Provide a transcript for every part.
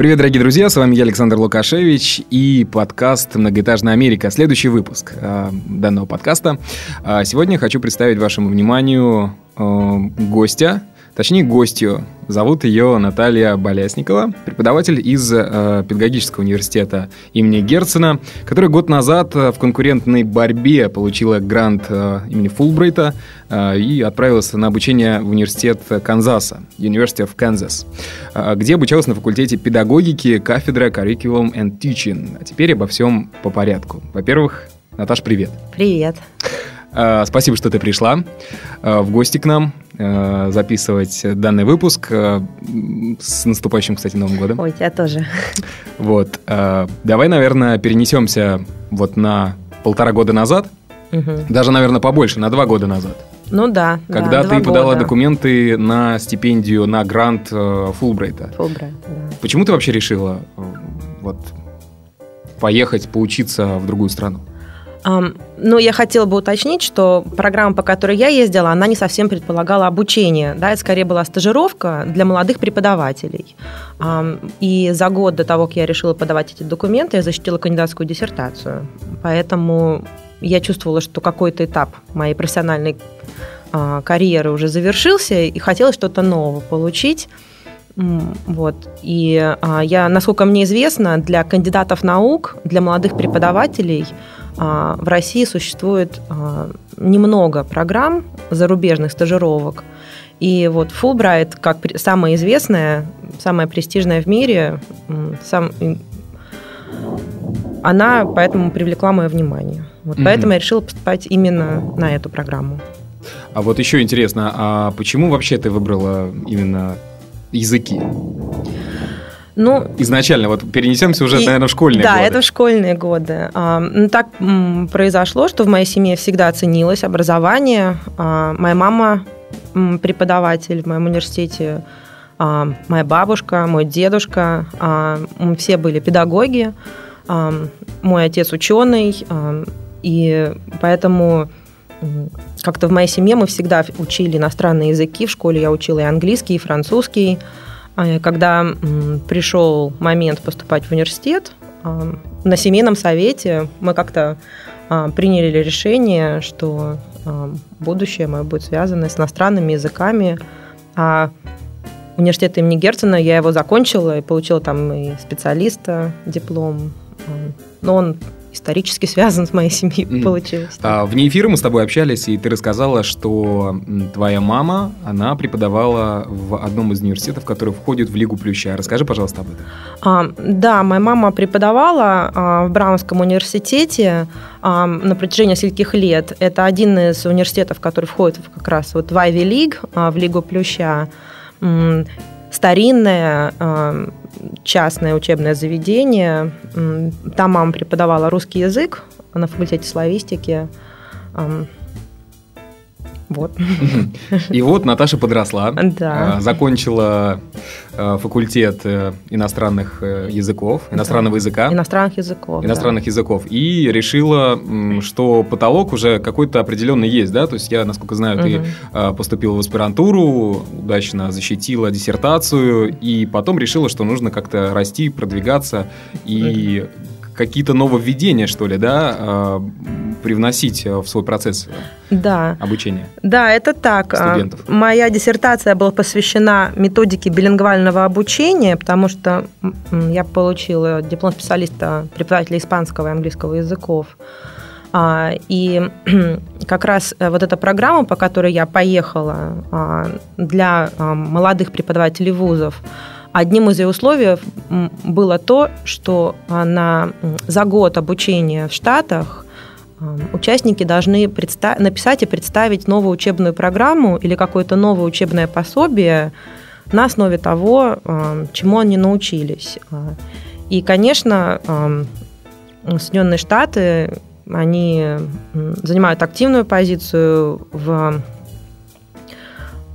Привет, дорогие друзья, с вами я, Александр Лукашевич, и подкаст «Многоэтажная Америка». Следующий выпуск э, данного подкаста. Э, сегодня хочу представить вашему вниманию э, гостя, точнее гостью. Зовут ее Наталья Болясникова, преподаватель из э, Педагогического университета имени Герцена, который год назад э, в конкурентной борьбе получила грант э, имени Фулбрайта э, и отправилась на обучение в университет Канзаса, University of Kansas, э, где обучалась на факультете педагогики, кафедра Curriculum and Teaching. А теперь обо всем по порядку. Во-первых, Наташ, привет. Привет. Э, спасибо, что ты пришла э, в гости к нам э, записывать данный выпуск. С наступающим, кстати, Новым годом. Ой, тебя тоже. Вот. Давай, наверное, перенесемся вот на полтора года назад. Угу. Даже, наверное, побольше, на два года назад. Ну да. Когда да, ты подала года. документы на стипендию, на грант Фулбрайта. Фулбрайт, да. Почему ты вообще решила вот, поехать поучиться в другую страну? Ну, я хотела бы уточнить, что программа, по которой я ездила, она не совсем предполагала обучение. Да, это скорее была стажировка для молодых преподавателей. И за год до того, как я решила подавать эти документы, я защитила кандидатскую диссертацию. Поэтому я чувствовала, что какой-то этап моей профессиональной а, карьеры уже завершился, и хотела что-то новое получить. Вот. И а, я, насколько мне известно, для кандидатов наук, для молодых преподавателей в России существует а, немного программ зарубежных стажировок. И вот Фулбрайт, как самая известная, самая престижная в мире, сам, она поэтому привлекла мое внимание. Вот mm Поэтому я решила поступать именно на эту программу. А вот еще интересно, а почему вообще ты выбрала именно языки? Ну, Изначально, вот перенесемся уже, и, наверное, в школьные да, годы. Да, это в школьные годы. А, ну, так м, произошло, что в моей семье всегда ценилось образование. А, моя мама м, преподаватель в моем университете, а, моя бабушка, мой дедушка, а, мы все были педагоги, а, мой отец ученый, а, и поэтому как-то в моей семье мы всегда учили иностранные языки. В школе я учила и английский, и французский. А, когда пришел момент поступать в университет, а, на семейном совете мы как-то а, приняли решение, что будущее мое будет связано с иностранными языками. А университет имени Герцена, я его закончила и получила там и специалиста диплом. Но он исторически связан с моей семьей, mm. получилось. А, вне эфира мы с тобой общались, и ты рассказала, что твоя мама, она преподавала в одном из университетов, который входит в Лигу Плюща. Расскажи, пожалуйста, об этом. А, да, моя мама преподавала а, в Браунском университете а, на протяжении нескольких лет. Это один из университетов, который входит как раз вот в Ivy League, а, в Лигу Плюща старинное частное учебное заведение. Там мама преподавала русский язык на факультете славистики. Вот. И вот Наташа подросла, да. А, закончила а, факультет э, иностранных э, языков, иностранного языка. Иностранных языков. Иностранных да. языков. И решила, что потолок уже какой-то определенный есть, да? То есть я, насколько знаю, угу. ты поступила в аспирантуру, удачно защитила диссертацию, и потом решила, что нужно как-то расти, продвигаться и какие-то нововведения, что ли, да, а, привносить в свой процесс да. обучения? Да, это так. А, студентов. Моя диссертация была посвящена методике билингвального обучения, потому что я получила диплом специалиста преподавателя испанского и английского языков. А, и как раз э, вот эта программа, по которой я поехала для молодых преподавателей вузов, Одним из ее условий было то, что на, за год обучения в Штатах участники должны написать и представить новую учебную программу или какое-то новое учебное пособие на основе того, чему они научились. И, конечно, Соединенные Штаты, они занимают активную позицию в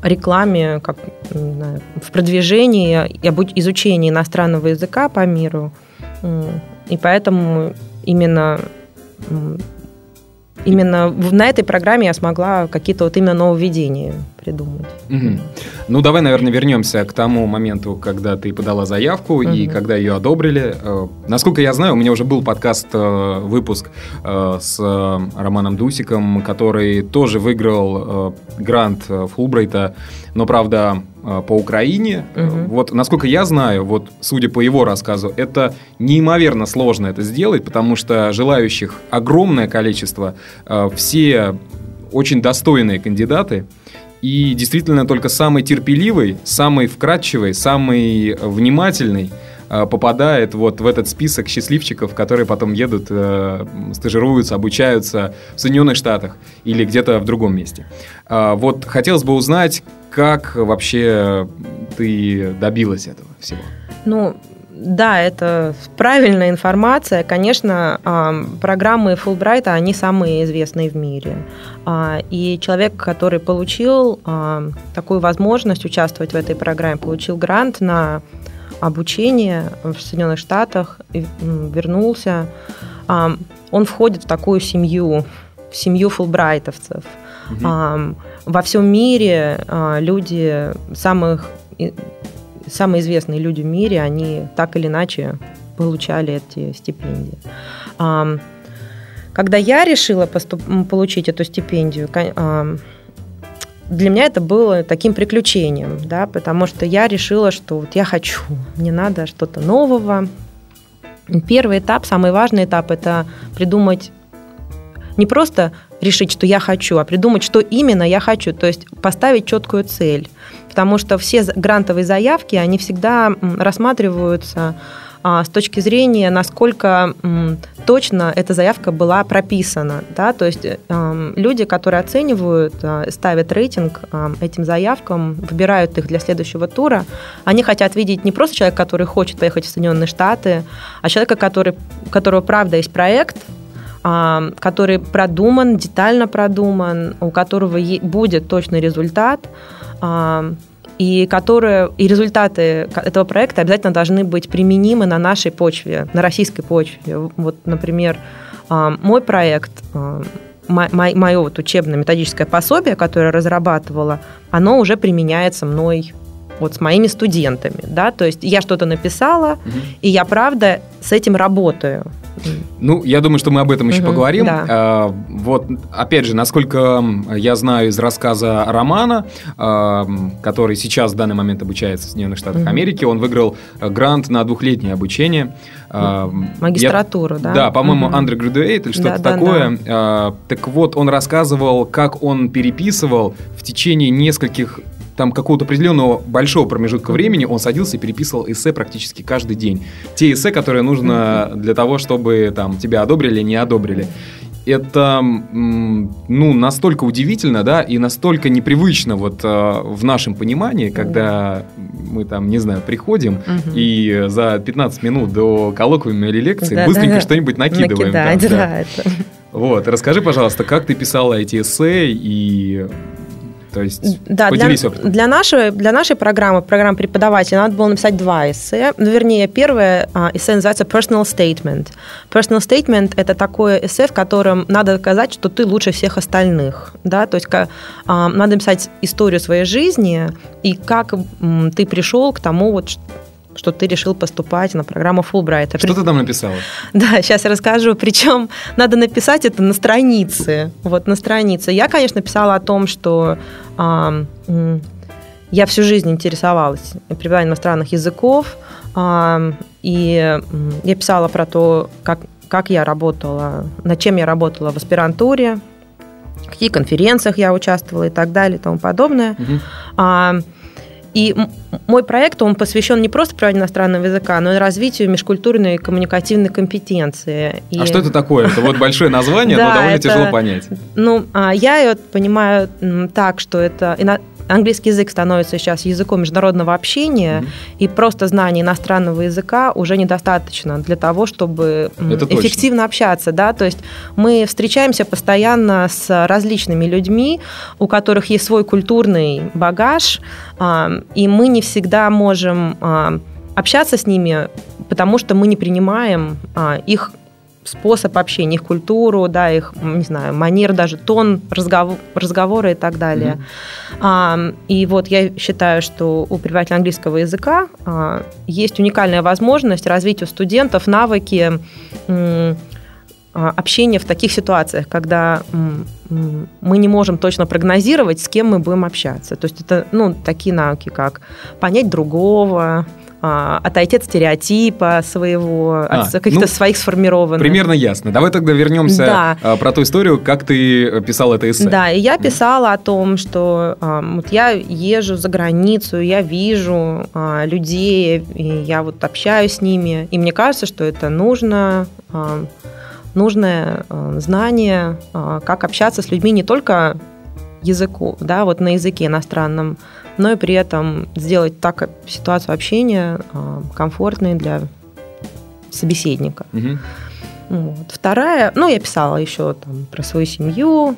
рекламе, как знаю, в продвижении и изучении иностранного языка по миру. И поэтому именно именно на этой программе я смогла какие-то вот именно нововведения придумать. Угу. Ну, давай, наверное, вернемся к тому моменту, когда ты подала заявку угу. и когда ее одобрили. Э, насколько я знаю, у меня уже был подкаст, э, выпуск э, с Романом Дусиком, который тоже выиграл грант Фулбрайта, но, правда, по Украине. Угу. Вот, насколько я знаю, вот, судя по его рассказу, это неимоверно сложно это сделать, потому что желающих огромное количество, все очень достойные кандидаты. И действительно только самый терпеливый, самый вкрадчивый, самый внимательный э, попадает вот в этот список счастливчиков, которые потом едут, э, стажируются, обучаются в Соединенных Штатах или где-то в другом месте. А, вот хотелось бы узнать, как вообще ты добилась этого всего? Ну, да, это правильная информация. Конечно, программы Фулбрайта, они самые известные в мире. А, и человек, который получил такую возможность участвовать в этой программе, получил грант на обучение в Соединенных Штатах, вернулся, он входит в такую семью, в семью фулбрайтовцев. Угу. Во всем мире а, люди самых самые известные люди в мире, они так или иначе получали эти стипендии. Когда я решила поступ- получить эту стипендию, для меня это было таким приключением, да, потому что я решила, что вот я хочу, мне надо что-то нового. Первый этап, самый важный этап, это придумать не просто решить, что я хочу, а придумать, что именно я хочу, то есть поставить четкую цель потому что все грантовые заявки, они всегда рассматриваются с точки зрения, насколько точно эта заявка была прописана. Да? То есть эм, люди, которые оценивают, э, ставят рейтинг эм, этим заявкам, выбирают их для следующего тура, они хотят видеть не просто человека, который хочет поехать в Соединенные Штаты, а человека, который, у которого правда есть проект, который продуман, детально продуман, у которого будет точный результат, и которые и результаты этого проекта обязательно должны быть применимы на нашей почве, на российской почве. Вот, например, мой проект, мое вот учебное методическое пособие, которое разрабатывала, оно уже применяется мной вот с моими студентами, да, то есть я что-то написала, угу. и я правда с этим работаю. Ну, я думаю, что мы об этом еще угу, поговорим. Да. А, вот, опять же, насколько я знаю из рассказа Романа, а, который сейчас в данный момент обучается в Соединенных Штатах угу. Америки, он выиграл грант на двухлетнее обучение. А, Магистратуру, я, да? Да, по-моему, угу. undergraduate или что-то да, такое. Да, да. А, так вот, он рассказывал, как он переписывал в течение нескольких там какого-то определенного большого промежутка времени он садился и переписывал эссе практически каждый день. Те эссе, которые нужно для того, чтобы там тебя одобрили, не одобрили. Это, ну, настолько удивительно, да, и настолько непривычно вот э, в нашем понимании, когда мы там, не знаю, приходим угу. и за 15 минут до коллоквиума или лекции да, быстренько да, что-нибудь накидываем. Накидать, там, да. да это. Вот, расскажи, пожалуйста, как ты писала эти эссе и то есть да, поделись для, опытом. Для нашей, для нашей программы, программы преподавателя, надо было написать два эссе. Ну, вернее, первое а, эссе называется personal statement. Personal statement – это такое эссе, в котором надо доказать, что ты лучше всех остальных. Да? То есть а, надо написать историю своей жизни и как ты пришел к тому, вот, что ты решил поступать на программу Фулбрайта. Что ты там написала? Да, сейчас я расскажу. Причем надо написать это на странице. Вот на странице. Я, конечно, писала о том, что а, я всю жизнь интересовалась преподаванием иностранных языков. А, и я писала про то, как, как я работала, над чем я работала в аспирантуре, в каких конференциях я участвовала и так далее и тому подобное. Угу. А, и мой проект, он посвящен не просто преподаванию иностранного языка, но и развитию межкультурной и коммуникативной компетенции. И... А что это такое? Это вот большое название, но довольно тяжело понять. Ну, а, я ее понимаю так, что это английский язык становится сейчас языком международного общения, mm-hmm. и просто знание иностранного языка уже недостаточно для того, чтобы Это эффективно точно. общаться. Да? То есть мы встречаемся постоянно с различными людьми, у которых есть свой культурный багаж, а, и мы не всегда можем а, общаться с ними, потому что мы не принимаем а, их способ общения, их культуру, да, их, не знаю, манер, даже тон разговор, разговора и так далее. Mm-hmm. А, и вот я считаю, что у преподавателя английского языка а, есть уникальная возможность развить у студентов навыки м, а, общения в таких ситуациях, когда м, мы не можем точно прогнозировать, с кем мы будем общаться. То есть это ну, такие навыки, как понять другого, а, отойти от стереотипа своего, а, от каких-то ну, своих сформированных. Примерно ясно. Давай тогда вернемся да. А, про ту историю, как ты писала это эссе. Да, и я писала о том, что вот я езжу за границу, я вижу людей, и я вот общаюсь с ними, и мне кажется, что это нужно нужное знание, как общаться с людьми не только языку, да, вот на языке иностранном, но и при этом сделать так ситуацию общения а, комфортной для собеседника. Угу. Вот. Вторая, ну, я писала еще там про свою семью,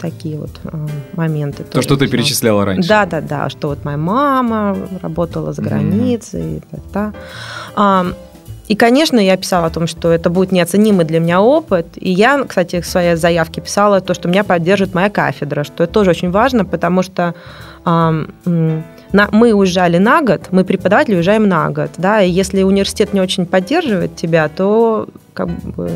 такие вот э, моменты. То, что ты перечисляла раньше. Да, да, да, что вот моя мама работала за границей. Mm-hmm. Да, да. И, конечно, я писала о том, что это будет неоценимый для меня опыт. И я, кстати, в своей заявке писала то, что меня поддержит моя кафедра, что это тоже очень важно, потому что мы уезжали на год, мы преподаватели уезжаем на год, да, и если университет не очень поддерживает тебя, то как бы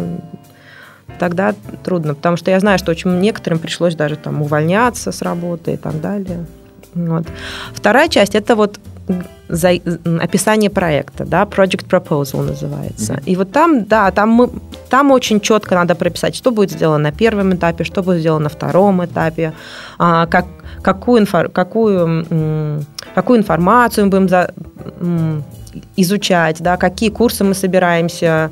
тогда трудно, потому что я знаю, что очень некоторым пришлось даже там увольняться с работы и так далее. Вот. Вторая часть это вот за, описание проекта, да, project proposal называется. Mm-hmm. И вот там, да, там мы, там очень четко надо прописать, что будет сделано на первом этапе, что будет сделано на втором этапе, а, как какую, инфор, какую, какую информацию мы будем за, изучать, да, какие курсы мы собираемся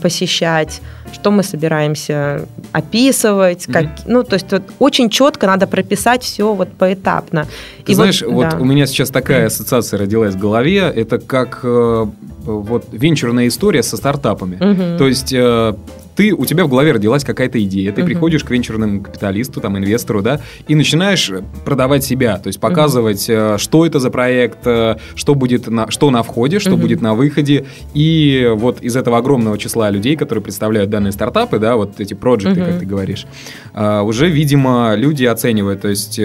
посещать, что мы собираемся описывать, как, mm-hmm. ну, то есть вот, очень четко надо прописать все вот поэтапно. Ты И знаешь, вот, вот у меня сейчас такая ассоциация родилась в голове, это как э, вот венчурная история со стартапами. Mm-hmm. То есть э, ты, у тебя в голове родилась какая-то идея, ты угу. приходишь к венчурному капиталисту, там, инвестору, да, и начинаешь продавать себя, то есть показывать, угу. что это за проект, э, что будет на, что на входе, что угу. будет на выходе, и вот из этого огромного числа людей, которые представляют данные стартапы, да, вот эти проекты, угу. как ты говоришь, э, уже, видимо, люди оценивают, то есть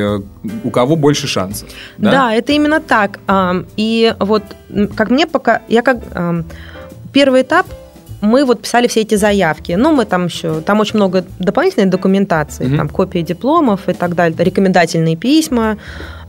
у кого больше шансов. Да, да это именно так. И вот, как мне пока, я как первый этап мы вот писали все эти заявки. Ну, мы там еще, там очень много дополнительной документации, угу. там копии дипломов и так далее, рекомендательные письма.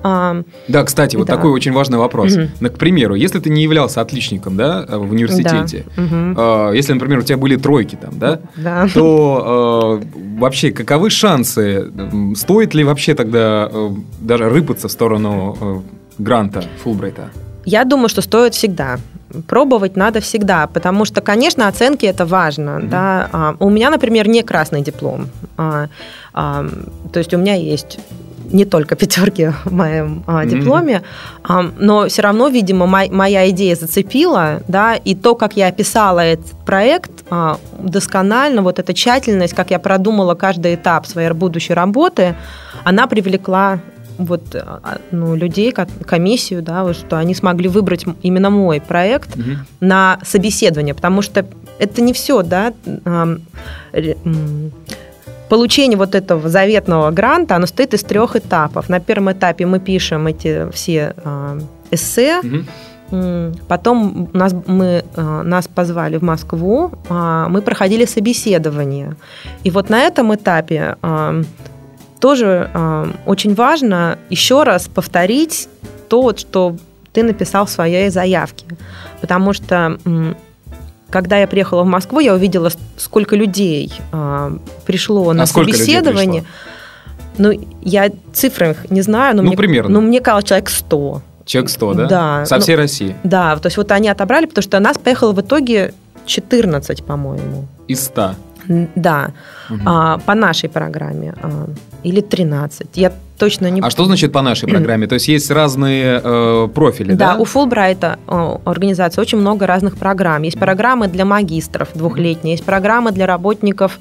А, да, кстати, вот да. такой очень важный вопрос. Угу. Ну, к примеру, если ты не являлся отличником, да, в университете, да. угу. если, например, у тебя были тройки там, да, да. то э, вообще каковы шансы? Стоит ли вообще тогда э, даже рыпаться в сторону э, гранта Фулбрайта? Я думаю, что стоит всегда пробовать надо всегда, потому что, конечно, оценки это важно. Mm-hmm. Да? А, у меня, например, не красный диплом. А, а, то есть у меня есть не только пятерки в моем а, дипломе, mm-hmm. а, но все равно, видимо, мой, моя идея зацепила, да, и то, как я описала этот проект а, досконально, вот эта тщательность, как я продумала каждый этап своей будущей работы, она привлекла вот а, ну, людей, комиссию, да, вот, что они смогли выбрать именно мой проект угу. на собеседование, потому что это не все, да. Получение вот этого заветного гранта, оно стоит из трех этапов. На первом этапе мы пишем эти все а, эссе, угу. Потом нас, мы, а, нас позвали в Москву, мы проходили собеседование. И вот на этом этапе тоже э, очень важно еще раз повторить то, вот, что ты написал в своей заявке. Потому что когда я приехала в Москву, я увидела, сколько людей э, пришло на а собеседование. Ну, я цифры не знаю, но, ну, мне, примерно. но мне казалось, человек 100. Человек 100, да? Да. Со всей ну, России? Да, то есть вот они отобрали, потому что нас поехало в итоге 14, по-моему. Из 100? Да, угу. а, по нашей программе. А, или 13. Я точно не... А что значит по нашей программе? То есть есть разные э, профили, да? Да, у Фулбрайта э, организации очень много разных программ. Есть программы для магистров двухлетние, есть программы для работников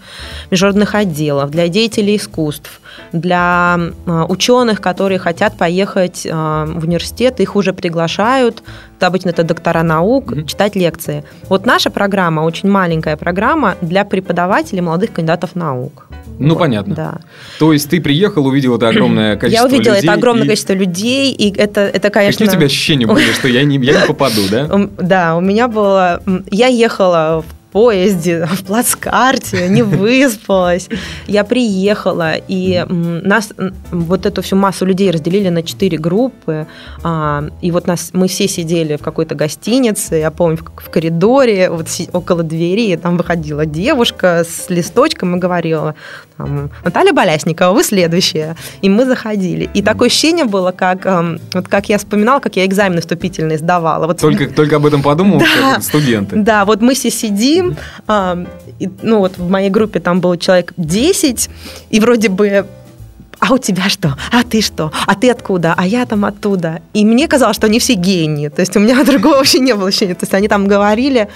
международных отделов, для деятелей искусств, для э, ученых, которые хотят поехать э, в университет, их уже приглашают, обычно это доктора наук, mm-hmm. читать лекции. Вот наша программа, очень маленькая программа для преподавателей молодых кандидатов наук. Ну, вот, понятно. Да. То есть ты приехал, увидел это огромное количество людей. Я увидела людей это огромное и... количество людей, и это, это конечно... Какие у тебя ощущения были, что я не, я не попаду, да? Да, у меня было... Я ехала в поезде, в плацкарте, не выспалась. Я приехала, и нас, вот эту всю массу людей разделили на четыре группы. А, и вот нас, мы все сидели в какой-то гостинице, я помню, в коридоре, вот около двери, там выходила девушка с листочком и говорила, Наталья Болясникова, вы следующая. И мы заходили. И такое ощущение было, как, вот как я вспоминала, как я экзамены вступительные сдавала. Вот, только, только об этом подумал, да, студенты. Да, вот мы все сидим, сидим, и, ну вот в моей группе там было человек 10, и вроде бы а у тебя что? А ты что? А ты откуда? А я там оттуда. И мне казалось, что они все гении. То есть у меня другого вообще не было ощущения. То есть они там говорили,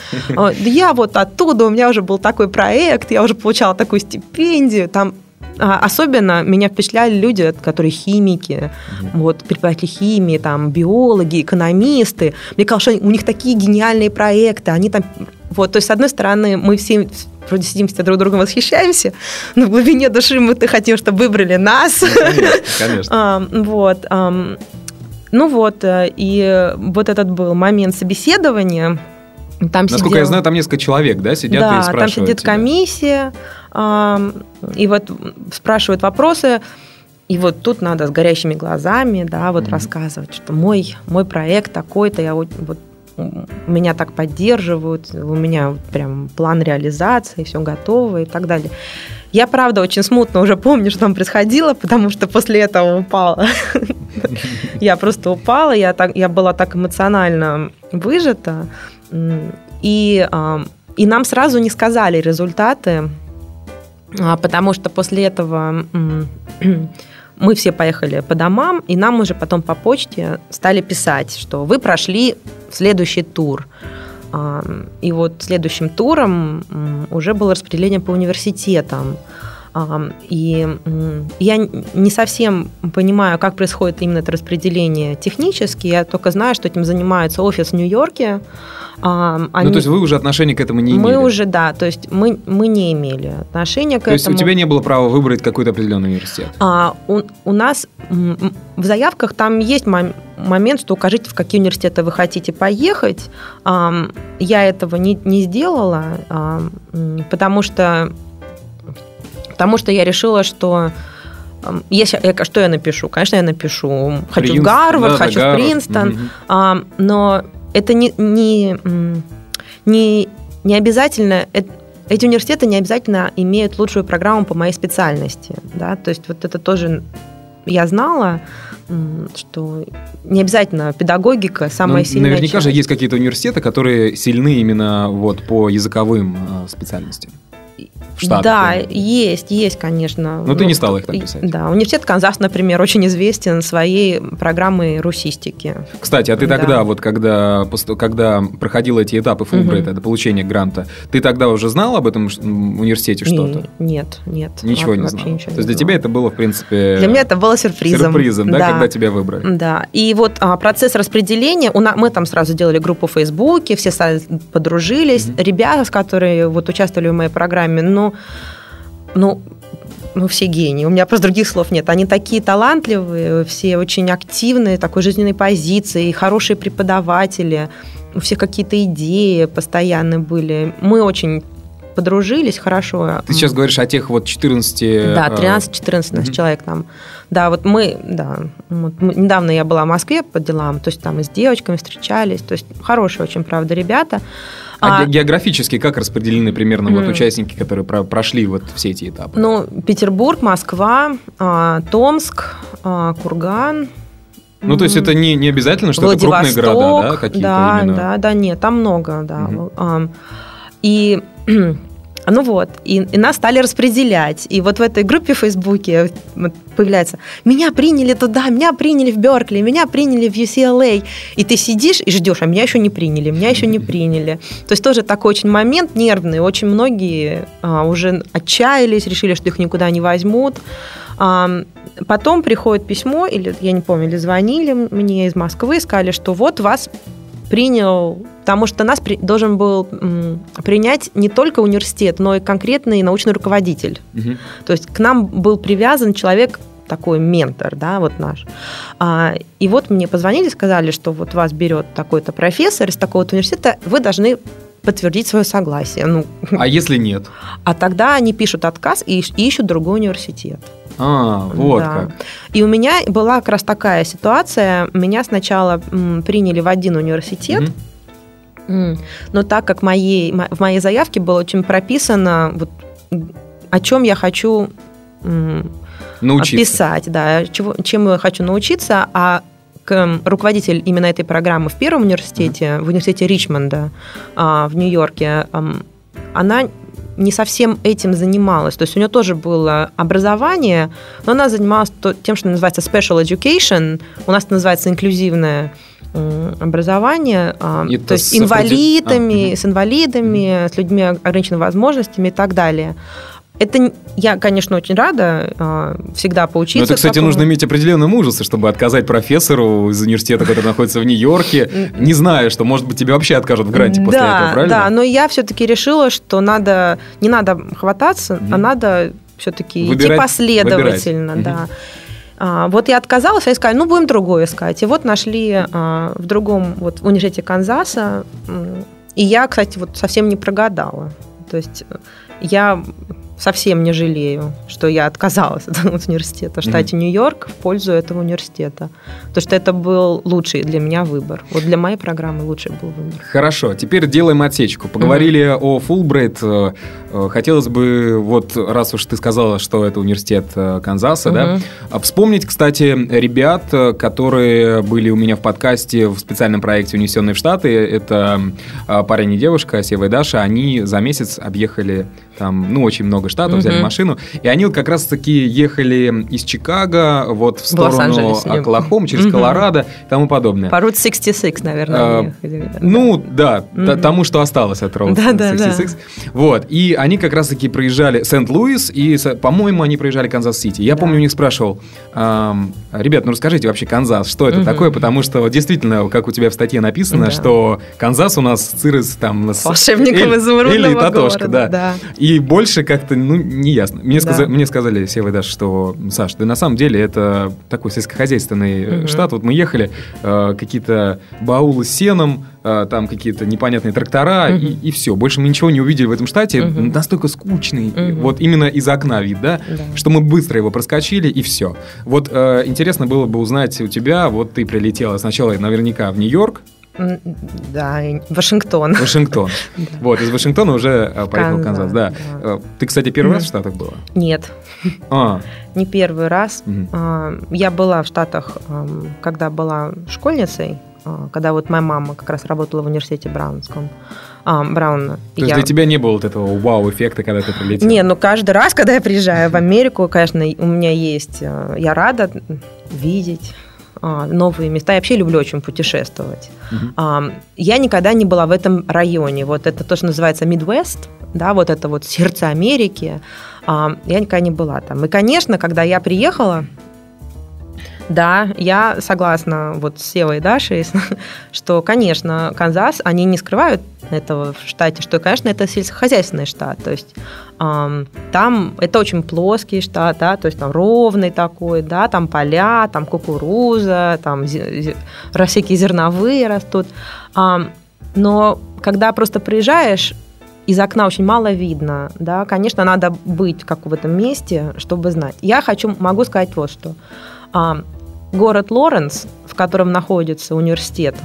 я вот оттуда, у меня уже был такой проект, я уже получала такую стипендию. Там а, Особенно меня впечатляли люди, которые химики, mm-hmm. вот, преподаватели химии, там, биологи, экономисты. Мне казалось, что у них такие гениальные проекты, они там вот, то есть, с одной стороны, мы все вроде сидимся друг другом восхищаемся, но в глубине души мы-то хотим, чтобы выбрали нас. Ну, конечно, конечно. а, вот. Ну вот, э, и вот этот был момент собеседования. Там Насколько сидел... я знаю, там несколько человек, да, сидят да, и спрашивают там сидит тебя. комиссия, а, и вот спрашивают вопросы, и вот тут надо с горящими глазами, да, вот mm-hmm. рассказывать, что мой, мой проект такой-то, я вот меня так поддерживают, у меня прям план реализации, все готово и так далее. Я, правда, очень смутно уже помню, что там происходило, потому что после этого упала. Я просто упала, я, так, я была так эмоционально выжата. И, и нам сразу не сказали результаты, а, потому что после этого мы все поехали по домам, и нам уже потом по почте стали писать, что вы прошли следующий тур. И вот следующим туром уже было распределение по университетам. И я не совсем понимаю, как происходит именно это распределение технически. Я только знаю, что этим занимается офис в Нью-Йорке. Они... Ну, то есть вы уже отношения к этому не имели? Мы уже, да. То есть мы, мы не имели отношения к то этому. То есть у тебя не было права выбрать какой-то определенный университет? А, у, у нас в заявках там есть момент, что укажите, в какие университеты вы хотите поехать. Я этого не, не сделала, потому что Потому что я решила, что если, я, что я напишу? Конечно, я напишу. Хочу Принст, в Гарвард, да, хочу да, в Принстон. Угу. А, но это не, не, не, не обязательно... Эти университеты не обязательно имеют лучшую программу по моей специальности. Да? То есть вот это тоже я знала, что не обязательно педагогика самая Но сильная. Наверняка часть. же есть какие-то университеты, которые сильны именно вот по языковым а, специальностям в Штатах? Да, есть, есть, конечно. Но ты не стала их так писать? Да, университет Канзас, например, очень известен своей программой русистики. Кстати, а ты тогда, да. вот когда, когда проходила эти этапы Фулбрайта, угу. до получения гранта, ты тогда уже знал об этом университете что-то? Нет, нет. Ничего не знал? Ничего То есть для тебя это было, в принципе... Для меня это было сюрпризом. Сюрпризом, да, да. когда тебя выбрали? Да, и вот а, процесс распределения, у нас, мы там сразу делали группу в Фейсбуке, все подружились, угу. ребята, которые вот участвовали в моей программе, ну, ну, ну, все гении. У меня просто других слов нет. Они такие талантливые, все очень активные, такой жизненной позиции, хорошие преподаватели. У всех какие-то идеи постоянно были. Мы очень подружились хорошо. Ты сейчас говоришь о тех вот 14... Да, 13-14 нас человек там. Да, вот мы, да, вот недавно я была в Москве по делам, то есть там и с девочками встречались, то есть хорошие очень, правда, ребята. А, а географически как распределены примерно mm. вот участники, которые про прошли вот все эти этапы? Ну, Петербург, Москва, а, Томск, а, Курган, ну, то есть это не, не обязательно, что это крупные города, да, какие-то да, именно? Да, да, нет, там много, да. Mm-hmm. И Ну вот, и, и нас стали распределять. И вот в этой группе в Фейсбуке появляется, меня приняли туда, меня приняли в Беркли, меня приняли в UCLA. И ты сидишь и ждешь, а меня еще не приняли, меня еще не приняли. То есть тоже такой очень момент нервный. Очень многие а, уже отчаялись, решили, что их никуда не возьмут. А, потом приходит письмо, или я не помню, или звонили мне из Москвы и сказали, что вот вас принял, потому что нас при, должен был м, принять не только университет, но и конкретный научный руководитель. Угу. То есть к нам был привязан человек такой ментор, да, вот наш. А, и вот мне позвонили, сказали, что вот вас берет такой-то профессор из такого-то университета, вы должны подтвердить свое согласие. Ну, а если нет? А тогда они пишут отказ и, ищут другой университет. А, вот да. как. И у меня была как раз такая ситуация. Меня сначала приняли в один университет. Угу. Но так как моей, в моей заявке было очень прописано, вот, о чем я хочу научиться. писать, да, чего, чем я хочу научиться, а руководитель именно этой программы в первом университете, mm-hmm. в университете Ричмонда а, в Нью-Йорке, она не совсем этим занималась. То есть у нее тоже было образование, но она занималась тем, что называется special education. У нас это называется инклюзивное образование, а, это то есть с инвалидами, а, с инвалидами, с людьми ограниченными возможностями и так далее. Это я, конечно, очень рада э, всегда поучиться. Но это, кстати, такому... нужно иметь определенные мужество, чтобы отказать профессору из университета, который находится в Нью-Йорке, не зная, что, может быть, тебе вообще откажут в гранте после да, этого, правильно? Да, но я все-таки решила, что надо не надо хвататься, mm-hmm. а надо все-таки идти последовательно, выбирать. да. А, вот я отказалась, а искали, ну, будем другое искать. И вот нашли а, в другом, вот в университете Канзаса. И я, кстати, вот совсем не прогадала. То есть я совсем не жалею, что я отказалась от университета в штате mm-hmm. Нью-Йорк в пользу этого университета. Потому что это был лучший для меня выбор. Вот для моей программы лучший был выбор. Хорошо, теперь делаем отсечку. Поговорили mm-hmm. о Фулбрайт. Э, э, хотелось бы, вот раз уж ты сказала, что это университет э, Канзаса, mm-hmm. да, вспомнить, кстати, ребят, которые были у меня в подкасте в специальном проекте «Унесенные в Штаты». Это парень и девушка, Сева и Даша. Они за месяц объехали там, ну, очень много штатов, угу. взяли машину, и они вот как раз-таки ехали из Чикаго вот в сторону Оклахомы, через угу. Колорадо и тому подобное. По Route 66, наверное, а, ехали. Ну, да, угу. тому, что осталось от Route да, 66. Да, Вот, и они как раз-таки проезжали Сент-Луис, и, по-моему, они проезжали Канзас-Сити. Я да. помню, у них спрашивал, ребят, ну расскажите вообще Канзас, что это угу. такое, потому что действительно, как у тебя в статье написано, да. что Канзас у нас цирис там... Волшебником изумрудного Или Татошка, да. да. И больше как-то, ну, не ясно. Мне, да. сказали, мне сказали, Сева, даже, что, Саш, да на самом деле это такой сельскохозяйственный угу. штат. Вот мы ехали, э, какие-то баулы с сеном, э, там какие-то непонятные трактора, угу. и, и все. Больше мы ничего не увидели в этом штате. Угу. Настолько скучный, угу. вот именно из окна вид, да, да, что мы быстро его проскочили, и все. Вот э, интересно было бы узнать у тебя, вот ты прилетела сначала наверняка в Нью-Йорк, да, Вашингтон. Вашингтон. Вот, из Вашингтона уже э, поехал в Канзас, да. Э, ты, кстати, первый раз в Штатах была? Нет. А. Не первый раз. А, я была в Штатах, когда была школьницей, а, когда вот моя мама как раз работала в университете Браунском. А, Брауна. То есть для тебя не было вот этого вау-эффекта, когда ты прилетела? Не, ну каждый раз, когда я приезжаю в Америку, конечно, у меня есть... Э, я рада видеть новые места. Я вообще люблю очень путешествовать. Uh-huh. Я никогда не была в этом районе. Вот это то, что называется Midwest, да, вот это вот сердце Америки. Я никогда не была там. И, конечно, когда я приехала, да, я согласна вот с Севой и Дашей, что, конечно, Канзас, они не скрывают этого в штате, что, конечно, это сельскохозяйственный штат. То есть эм, там это очень плоский штат, да, то есть там ровный такой, да, там поля, там кукуруза, там всякие зерновые растут. Эм, но когда просто приезжаешь, из окна очень мало видно, да, конечно, надо быть как в этом месте, чтобы знать. Я хочу, могу сказать вот что. Город Лоренс, в котором находится университет,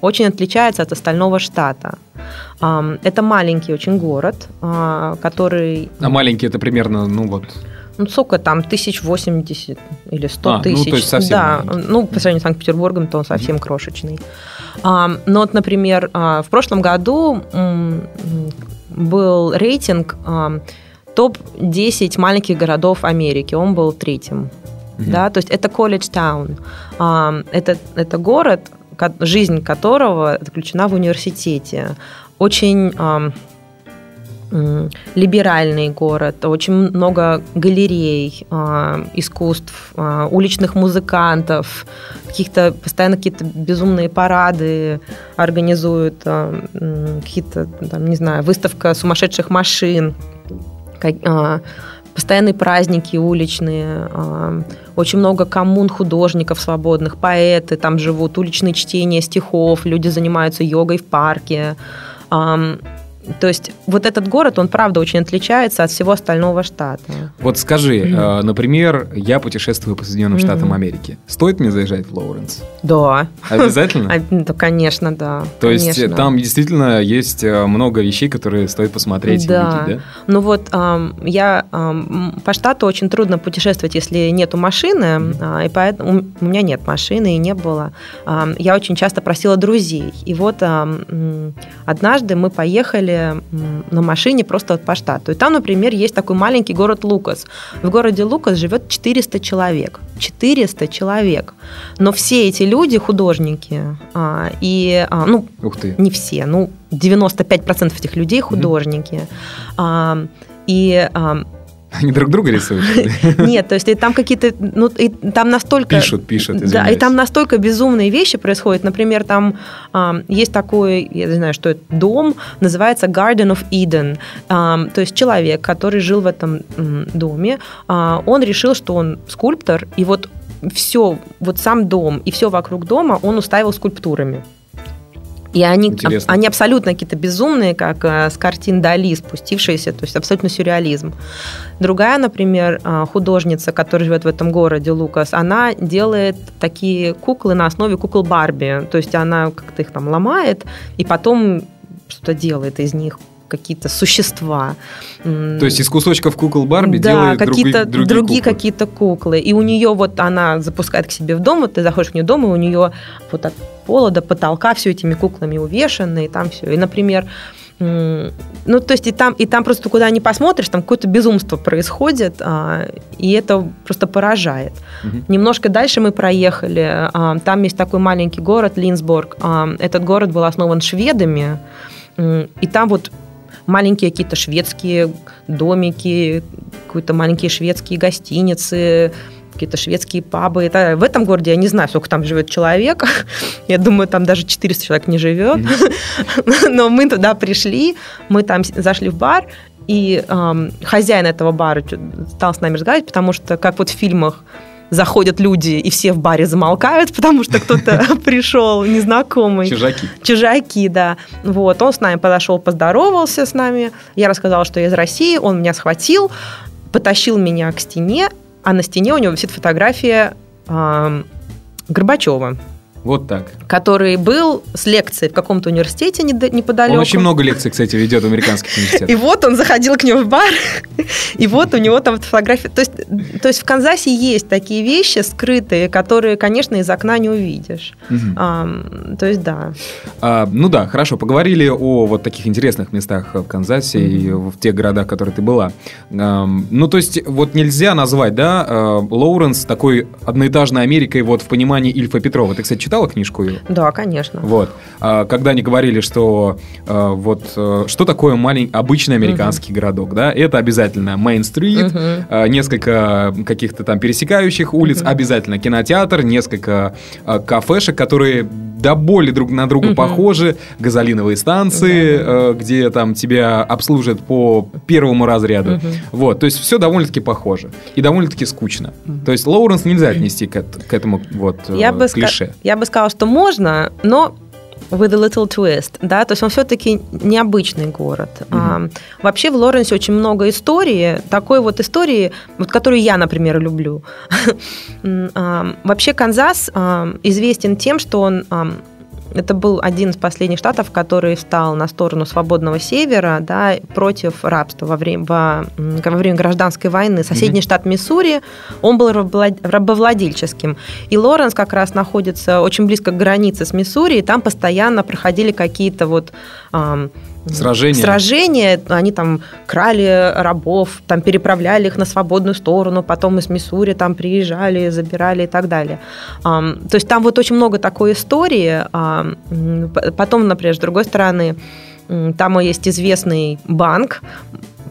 очень отличается от остального штата. Это маленький очень город, а, который... А маленький это примерно, ну вот... Ну, сколько там, тысяч восемьдесят или сто а, тысяч. Ну, то есть совсем да, маленький. ну, по сравнению с Санкт-Петербургом, то он совсем крошечный. А, но вот, например, а, в прошлом году был рейтинг топ-10 маленьких городов Америки. Он был третьим. Mm-hmm. Да, то есть это колледж таун. Это, это город, жизнь которого заключена в университете. Очень либеральный город, очень много галерей, а, искусств, а, уличных музыкантов, каких-то постоянно какие-то безумные парады организуют, а, какие-то, там, не знаю, выставка сумасшедших машин, постоянные праздники уличные, очень много коммун художников свободных, поэты там живут, уличные чтения стихов, люди занимаются йогой в парке. То есть вот этот город, он правда очень отличается от всего остального штата. Вот скажи, mm-hmm. например, я путешествую по Соединенным mm-hmm. Штатам Америки. Стоит мне заезжать в Лоуренс? Да. Обязательно? Да, конечно, да. То есть там действительно есть э, много вещей, которые стоит посмотреть да. увидеть, да? Ну вот я по штату очень трудно путешествовать, если нету машины, mm-hmm. и поэтому у меня нет машины и не было. Я очень часто просила друзей. И вот однажды мы поехали на машине просто по штату. И там, например, есть такой маленький город Лукас. В городе Лукас живет 400 человек. 400 человек. Но все эти люди художники. А, и, а, ну, Ух ты. не все, ну, 95% этих людей художники. Mm-hmm. И они друг друга рисуют? Нет, то есть и там какие-то, ну, и там настолько... Пишут, пишут, извиняюсь. Да, и там настолько безумные вещи происходят. Например, там а, есть такой, я не знаю, что это, дом, называется Garden of Eden. А, то есть человек, который жил в этом м, доме, а, он решил, что он скульптор, и вот все, вот сам дом и все вокруг дома он уставил скульптурами. И они, они абсолютно какие-то безумные, как э, с картин Дали спустившиеся, то есть абсолютно сюрреализм. Другая, например, э, художница, которая живет в этом городе, Лукас, она делает такие куклы на основе кукол Барби. То есть она как-то их там ломает и потом что-то делает из них какие-то существа. То есть из кусочков кукол Барби да, делает какие-то другие, другие куклы. какие-то куклы. И у нее вот она запускает к себе в дом, вот ты заходишь к нее дома, и у нее вот от пола до потолка все этими куклами увешаны, и там все. И, например, ну, то есть и там, и там просто куда не посмотришь, там какое-то безумство происходит, а, и это просто поражает. Угу. Немножко дальше мы проехали, а, там есть такой маленький город Линсбург. А, этот город был основан шведами, и там вот маленькие какие-то шведские домики, какие-то маленькие шведские гостиницы, какие-то шведские пабы. Это, в этом городе я не знаю, сколько там живет человек. Я думаю, там даже 400 человек не живет. Mm-hmm. Но мы туда пришли, мы там зашли в бар, и эм, хозяин этого бара стал с нами разговаривать, потому что, как вот в фильмах, заходят люди, и все в баре замолкают, потому что кто-то пришел незнакомый. Чужаки. Чужаки, да. Вот, он с нами подошел, поздоровался с нами. Я рассказала, что я из России, он меня схватил, потащил меня к стене, а на стене у него висит фотография э, Горбачева. Вот так. Который был с лекцией в каком-то университете неподалеку. Он очень много лекций, кстати, ведет в американских университетах. И вот он заходил к нему в бар, и вот у него там фотография. То есть, то есть в Канзасе есть такие вещи скрытые, которые, конечно, из окна не увидишь. Угу. А, то есть, да. А, ну да, хорошо. Поговорили о вот таких интересных местах в Канзасе угу. и в тех городах, в которых ты была. А, ну, то есть, вот нельзя назвать, да, а, Лоуренс такой одноэтажной Америкой вот в понимании Ильфа Петрова. Ты, кстати, читал читала книжку ее? Да, конечно. Вот. А, когда они говорили, что а, вот э, что такое маленький обычный американский uh городок, да, это обязательно Мейн-стрит, uh несколько каких-то там пересекающих улиц, uh обязательно кинотеатр, несколько кафешек, которые до боли друг на друга похожи, газолиновые станции, uh где там тебя обслужат по первому разряду. Вот, то есть все довольно-таки похоже и довольно-таки скучно. То есть Лоуренс нельзя отнести к, к этому вот я бы клише. Я бы сказала, что можно, но with a little twist, да, то есть он все-таки необычный город. Mm-hmm. А, вообще в Лоренсе очень много истории, такой вот истории, вот, которую я, например, люблю. а, вообще Канзас а, известен тем, что он а, это был один из последних штатов, который встал на сторону свободного севера да, против рабства во время, во, во время гражданской войны. Соседний mm-hmm. штат Миссури, он был рабовладельческим. И Лоренс как раз находится очень близко к границе с Миссури, и там постоянно проходили какие-то вот Сражения. Сражения, они там крали рабов, там переправляли их на свободную сторону, потом из Миссури там приезжали, забирали и так далее. То есть там вот очень много такой истории. Потом, например, с другой стороны, там есть известный банк,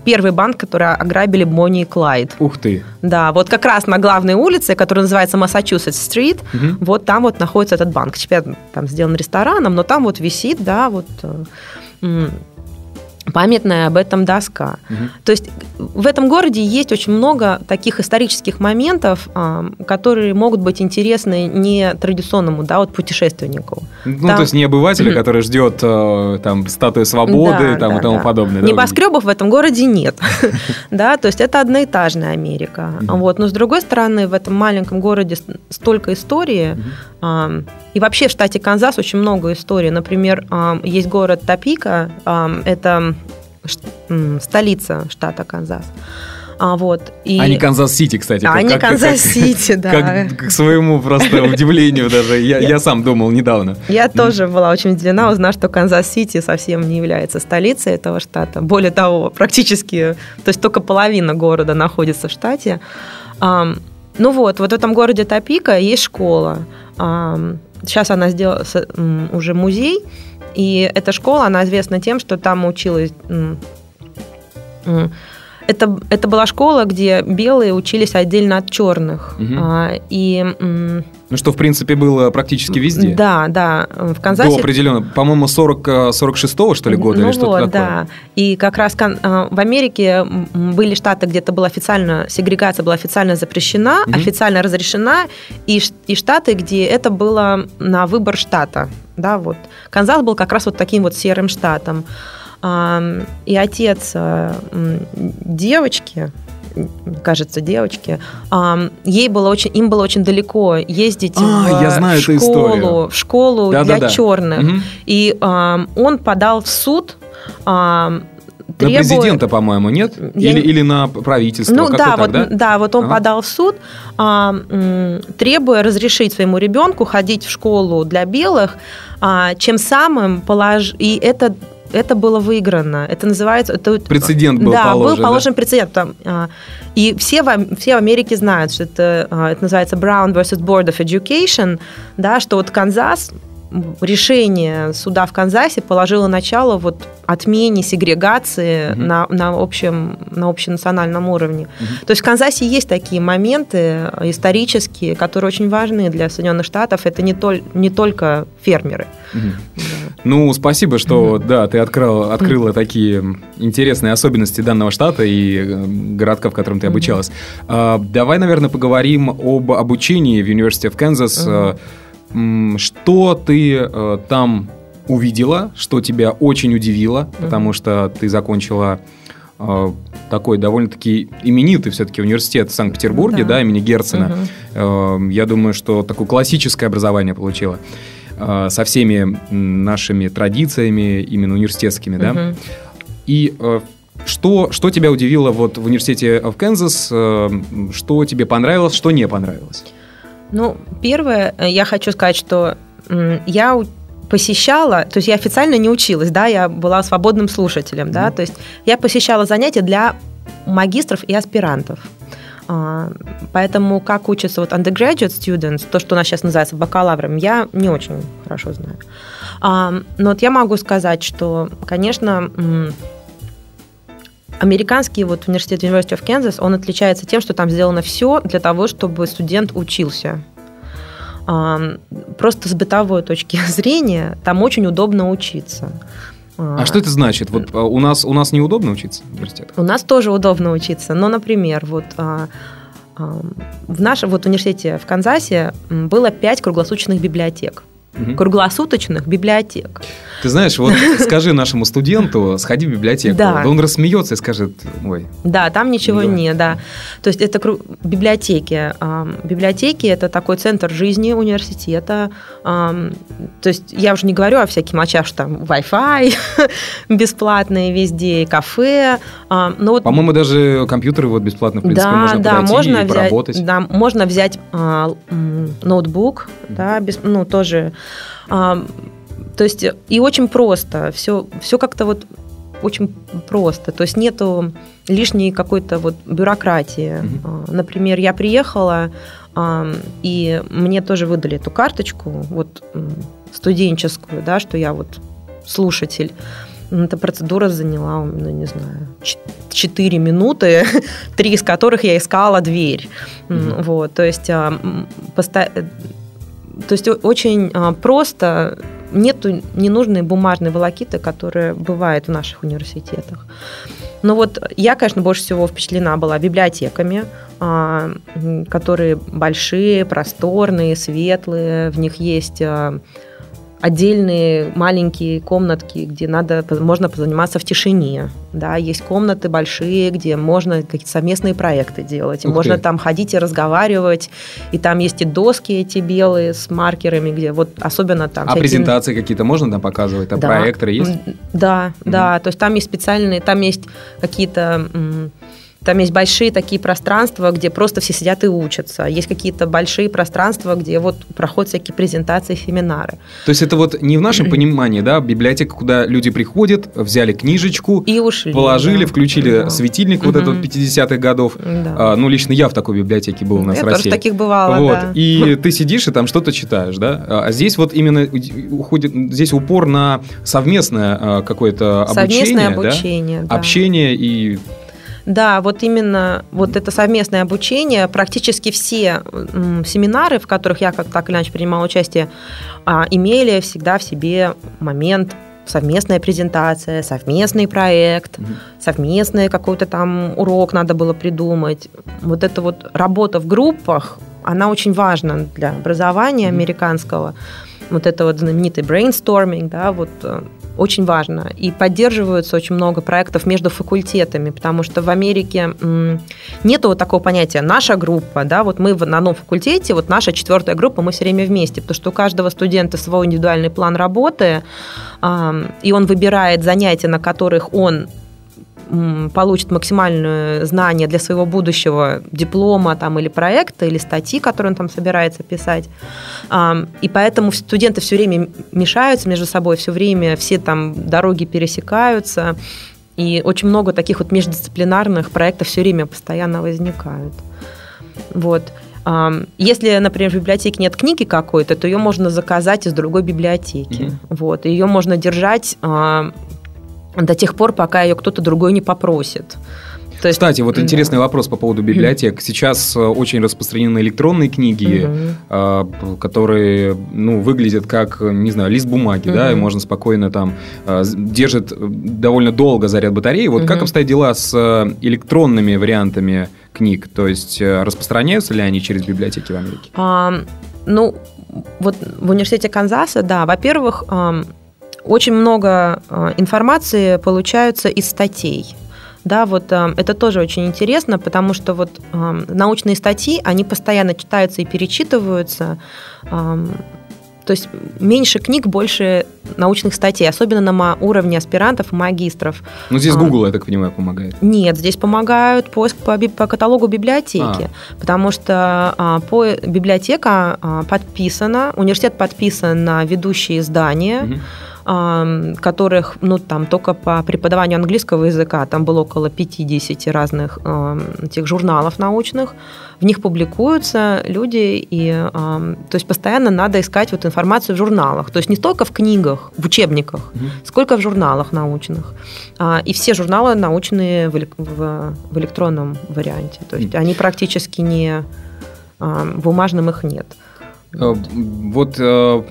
первый банк, который ограбили Бонни и Клайд. Ух ты. Да, вот как раз на главной улице, которая называется Массачусетс-стрит, угу. вот там вот находится этот банк. Теперь там сделан рестораном, но там вот висит, да, вот э, памятная об этом доска. Угу. То есть в этом городе есть очень много таких исторических моментов, которые могут быть интересны не традиционному, да, вот путешественнику. Ну, там... то есть не обывателя, который ждет э, там статую свободы да, там, да, и тому да. подобное. Небоскребов в этом городе нет, да, то есть это одноэтажная Америка. Вот, но с другой стороны, в этом маленьком городе столько истории, и вообще в штате Канзас очень много историй. Например, есть город Топика, это столица штата Канзас. А, вот, и... а не Канзас-Сити, кстати. А не Канзас-Сити, да. Как, к своему просто удивлению даже. Я, я сам думал недавно. Я тоже была очень удивлена, узнав, что Канзас-Сити совсем не является столицей этого штата. Более того, практически, то есть только половина города находится в штате. Ну вот, вот в этом городе Топика есть школа. Сейчас она сделала уже музей, и эта школа, она известна тем, что там училась это, это была школа, где белые учились отдельно от черных. Угу. А, и, ну, что, в принципе, было практически везде. Да, да. В Канзасе... До определенно, по-моему, 40, 46-го, что ли, года ну или что-то вот, такое. да. И как раз а, в Америке были штаты, где-то была официально, сегрегация была официально запрещена, угу. официально разрешена, и, и штаты, где это было на выбор штата. Да, вот. Канзас был как раз вот таким вот серым штатом. И отец э, девочки, кажется, девочки, ей было очень, им было очень далеко ездить а, в, я знаю школу, в школу да, для да, да. черных. Угу. И он подал в суд Требует... На президента, по-моему, нет? Я... Или, или на правительство? Ну да, так, вот, да? да, вот он ага. подал в суд, а, требуя разрешить своему ребенку ходить в школу для белых, а, чем самым полож... И это это было выиграно. Это называется... Это, прецедент был да, положен. был положен да? прецедент. Там, а, и все в, все в Америке знают, что это, а, это называется Brown versus Board of Education, да, что вот Канзас решение суда в Канзасе положило начало вот отмене сегрегации угу. на, на, общем, на общенациональном уровне. Угу. То есть в Канзасе есть такие моменты исторические, которые очень важны для Соединенных Штатов. Это не, тол- не только фермеры. Угу. Да. Ну, спасибо, что угу. да, ты открыл, открыла угу. такие интересные особенности данного штата и э, городка, в котором ты обучалась. Угу. А, давай, наверное, поговорим об обучении в University of Kansas. Угу что ты э, там увидела, что тебя очень удивило, mm-hmm. потому что ты закончила э, такой довольно-таки именитый все-таки университет в Санкт-Петербурге, да, да имени Герцена. Э, я думаю, что такое классическое образование получила э, со всеми нашими традициями именно университетскими, да. И э, что, что тебя удивило вот в университете в Канзас, что тебе понравилось, что не понравилось? Ну, первое, э, я хочу сказать, что я посещала, то есть я официально не училась, да, я была свободным слушателем, да, mm-hmm. то есть я посещала занятия для магистров и аспирантов. А, поэтому как учатся вот undergraduate students, то, что у нас сейчас называется бакалавром, я не очень хорошо знаю. А, но вот я могу сказать, что, конечно, Американский вот университет University of Kansas, он отличается тем, что там сделано все для того, чтобы студент учился. Просто с бытовой точки зрения там очень удобно учиться. А что это значит? Вот а, у нас у нас неудобно учиться в университетах? У нас тоже удобно учиться, но, например, вот а, в нашем вот университете в Канзасе было пять круглосуточных библиотек угу. круглосуточных библиотек. Ты знаешь, вот скажи нашему студенту, сходи в библиотеку. Да. он рассмеется и скажет, ой. Да, там ничего да. не, да. То есть это библиотеки. Библиотеки – это такой центр жизни университета. То есть я уже не говорю о всяких мочах, что там Wi-Fi бесплатные везде, кафе. Но вот... По-моему, даже компьютеры вот бесплатно, в принципе, да, можно да, можно и взять, поработать. Да, можно взять а, ноутбук, да, без, ну, тоже то есть и очень просто. Все, все как-то вот очень просто. То есть нету лишней какой-то вот бюрократии. Угу. Например, я приехала, и мне тоже выдали эту карточку, вот студенческую, да, что я вот слушатель. Эта процедура заняла, ну, не знаю, 4 минуты, три из которых я искала дверь. Mm-hmm. Вот, то есть. То есть очень просто нету ненужной бумажной волокиты, которая бывает в наших университетах. Но вот я, конечно, больше всего впечатлена была библиотеками, а, которые большие, просторные, светлые, в них есть а, отдельные маленькие комнатки, где надо, можно позаниматься в тишине. Да, есть комнаты большие, где можно какие-то совместные проекты делать. И можно там ходить и разговаривать. И там есть и доски эти белые с маркерами, где вот особенно там... А всякие... презентации какие-то можно там показывать? А да. проекторы есть? Да, mm-hmm. да. То есть там есть специальные, там есть какие-то там есть большие такие пространства, где просто все сидят и учатся. Есть какие-то большие пространства, где вот проходят всякие презентации, семинары. То есть это вот не в нашем понимании, да, библиотека, куда люди приходят, взяли книжечку, и ушли, положили, да. включили да. светильник вот этот 50-х годов. Да. А, ну, лично я в такой библиотеке был у нас я в России. тоже таких бывало, вот. да. И ты сидишь и там что-то читаешь, да? А здесь вот именно уходит, здесь упор на совместное а, какое-то обучение. Совместное обучение, да? да. Общение и да, вот именно вот это совместное обучение, практически все семинары, в которых я как так или иначе принимала участие, а, имели всегда в себе момент совместная презентация, совместный проект, угу. совместный какой-то там урок надо было придумать. Вот эта вот работа в группах, она очень важна для образования угу. американского. Вот это вот знаменитый brainstorming, да, вот э, очень важно. И поддерживаются очень много проектов между факультетами, потому что в Америке нет вот такого понятия «наша группа», да, вот мы на одном факультете, вот наша четвертая группа, мы все время вместе, потому что у каждого студента свой индивидуальный план работы, и он выбирает занятия, на которых он получит максимальное знание для своего будущего диплома там, или проекта, или статьи, которые он там собирается писать. И поэтому студенты все время мешаются между собой, все время все там дороги пересекаются. И очень много таких вот междисциплинарных проектов все время постоянно возникают. Вот. Если, например, в библиотеке нет книги какой-то, то ее можно заказать из другой библиотеки. Mm-hmm. Вот. Ее можно держать до тех пор, пока ее кто-то другой не попросит. То есть, Кстати, вот интересный да. вопрос по поводу библиотек. Сейчас э, очень распространены электронные книги, угу. которые ну, выглядят как, не знаю, лист бумаги, угу. да, и можно спокойно там э, держит довольно долго заряд батареи. Вот угу. как обстоят дела с электронными вариантами книг? То есть распространяются ли они через библиотеки в Америке? А, ну, вот в университете Канзаса, да, во-первых, очень много э, информации получаются из статей. Да, вот э, это тоже очень интересно, потому что вот э, научные статьи, они постоянно читаются и перечитываются. То есть меньше книг, больше научных статей, особенно на уровне аспирантов и магистров. Ну, здесь Google, я так понимаю, помогает. Нет, здесь помогают поиск по, по каталогу библиотеки, а. потому что а, по, библиотека а, подписана, университет подписан на ведущие издания. Угу которых, ну, там, только по преподаванию английского языка, там было около 50 разных этих журналов научных, в них публикуются люди, и, то есть, постоянно надо искать вот информацию в журналах, то есть, не только в книгах, в учебниках, mm сколько в журналах научных. А, и все журналы научные в, в, в электронном варианте, то есть, mm они практически не, в бумажном их нет. Э, вот. э,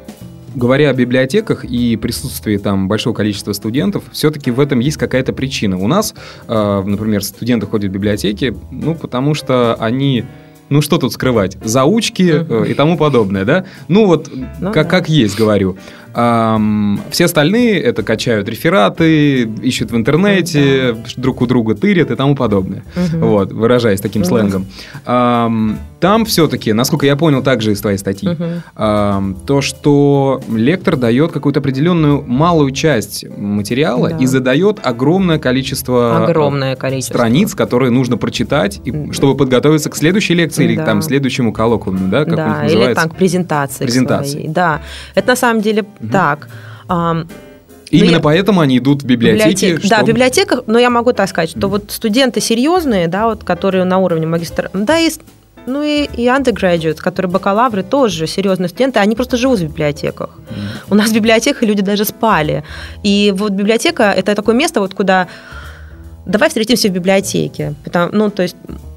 говоря о библиотеках и присутствии там большого количества студентов, все-таки в этом есть какая-то причина. У нас, э, например, студенты ходят в библиотеки, ну, потому что они ну что тут скрывать, заучки э, и тому подобное, да? Ну вот, ну, как, да. как есть, говорю. Эм, все остальные это качают рефераты, ищут в интернете, да. друг у друга тырят и тому подобное. Угу. Вот, выражаясь таким угу. сленгом. Эм, там все-таки, насколько я понял также из твоей статьи, угу. эм, то, что лектор дает какую-то определенную малую часть материала да. и задает огромное количество, огромное количество страниц, которые нужно прочитать, и, чтобы подготовиться к следующей лекции да. или там следующему коллоквиуму, да, как да, или так, презентации. Презентации. Своей. Да, это на самом деле угу. так. Именно я... поэтому они идут в библиотеки? Библиотек. Да, в библиотеках, но я могу так сказать, что вот студенты серьезные, да, вот, которые на уровне магистра, да, и ну и, и undergraduates, которые бакалавры, тоже серьезные студенты, они просто живут в библиотеках. Mm. У нас в библиотеках люди даже спали. И вот библиотека – это такое место, вот куда давай встретимся в библиотеке. Потому, ну, то есть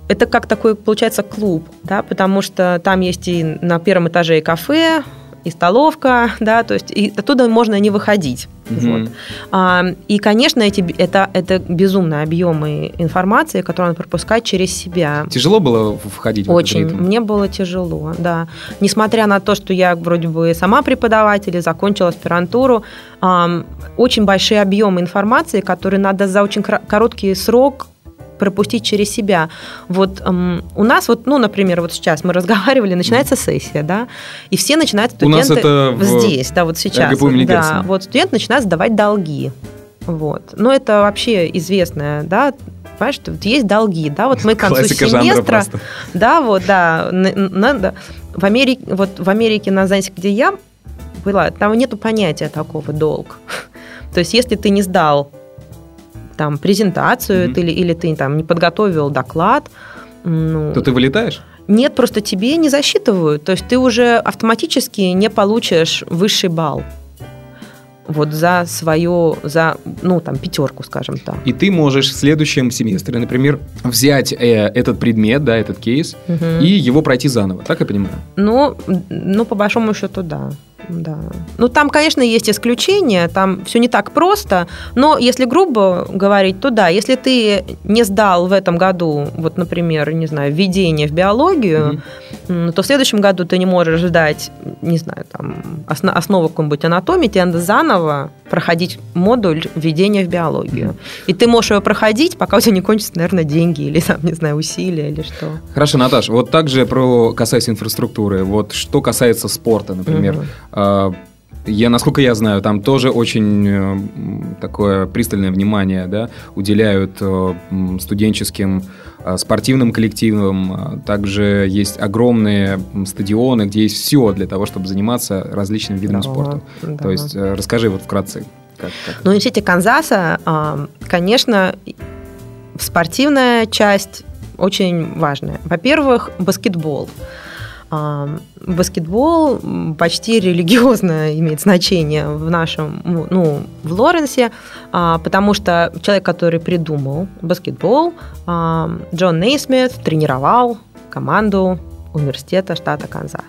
это как такой, получается, клуб, да, потому что там есть и на первом этаже и кафе, и столовка, да, то есть и оттуда можно не выходить. Mm-hmm. Вот. А, и, конечно, эти, это, это безумные объемы информации, которую надо пропускать через себя. Тяжело было входить Очень. в этот ритм? Мне было тяжело, да. Несмотря на то, что я вроде бы сама преподаватель и закончила аспирантуру, а, очень большие объемы информации, которые надо за очень короткий срок пропустить через себя. Вот эм, у нас вот, ну, например, вот сейчас мы разговаривали, начинается сессия, да, и все начинают студенты у нас это в... здесь, да, вот сейчас, да, вот студент начинает сдавать долги, вот. Но это вообще известная, да, понимаешь, что вот есть долги, да, вот мы к концу семестра, да, вот, да, надо, в Америке, вот в Америке на занятиях, где я была, там нету понятия такого долг. То есть, если ты не сдал там презентацию mm-hmm. или, или ты там не подготовил доклад. Ну, то ты вылетаешь? Нет, просто тебе не засчитывают. То есть ты уже автоматически не получишь высший балл вот за свою, за, ну, там, пятерку, скажем так. И ты можешь в следующем семестре, например, взять э, этот предмет, да, этот кейс, угу. и его пройти заново, так я понимаю? Ну, ну, по большому счету, да. Да. Ну, там, конечно, есть исключения, там все не так просто, но если грубо говорить, то да, если ты не сдал в этом году, вот, например, не знаю, введение в биологию, mm-hmm. то в следующем году ты не можешь сдать, не знаю, там, основу какой-нибудь анатомии, тебе надо заново проходить модуль введения в биологию. Mm-hmm. И ты можешь его проходить, пока у тебя не кончатся, наверное, деньги или, там, не знаю, усилия или что. Хорошо, Наташа, вот также про касаясь инфраструктуры, вот что касается спорта, например, mm-hmm я, насколько я знаю, там тоже очень э, такое пристальное внимание да, уделяют э, студенческим э, спортивным коллективам. Также есть огромные стадионы, где есть все для того, чтобы заниматься различными видами да, спорта. Да. То есть расскажи вот вкратце. Как, как. Ну, университете Канзаса, а, конечно, спортивная часть очень важная. Во-первых, баскетбол. Баскетбол почти религиозно имеет значение в нашем, ну, в Лоренсе, а, потому что человек, который придумал баскетбол, Джон Нейсмит, тренировал команду университета штата Канзас.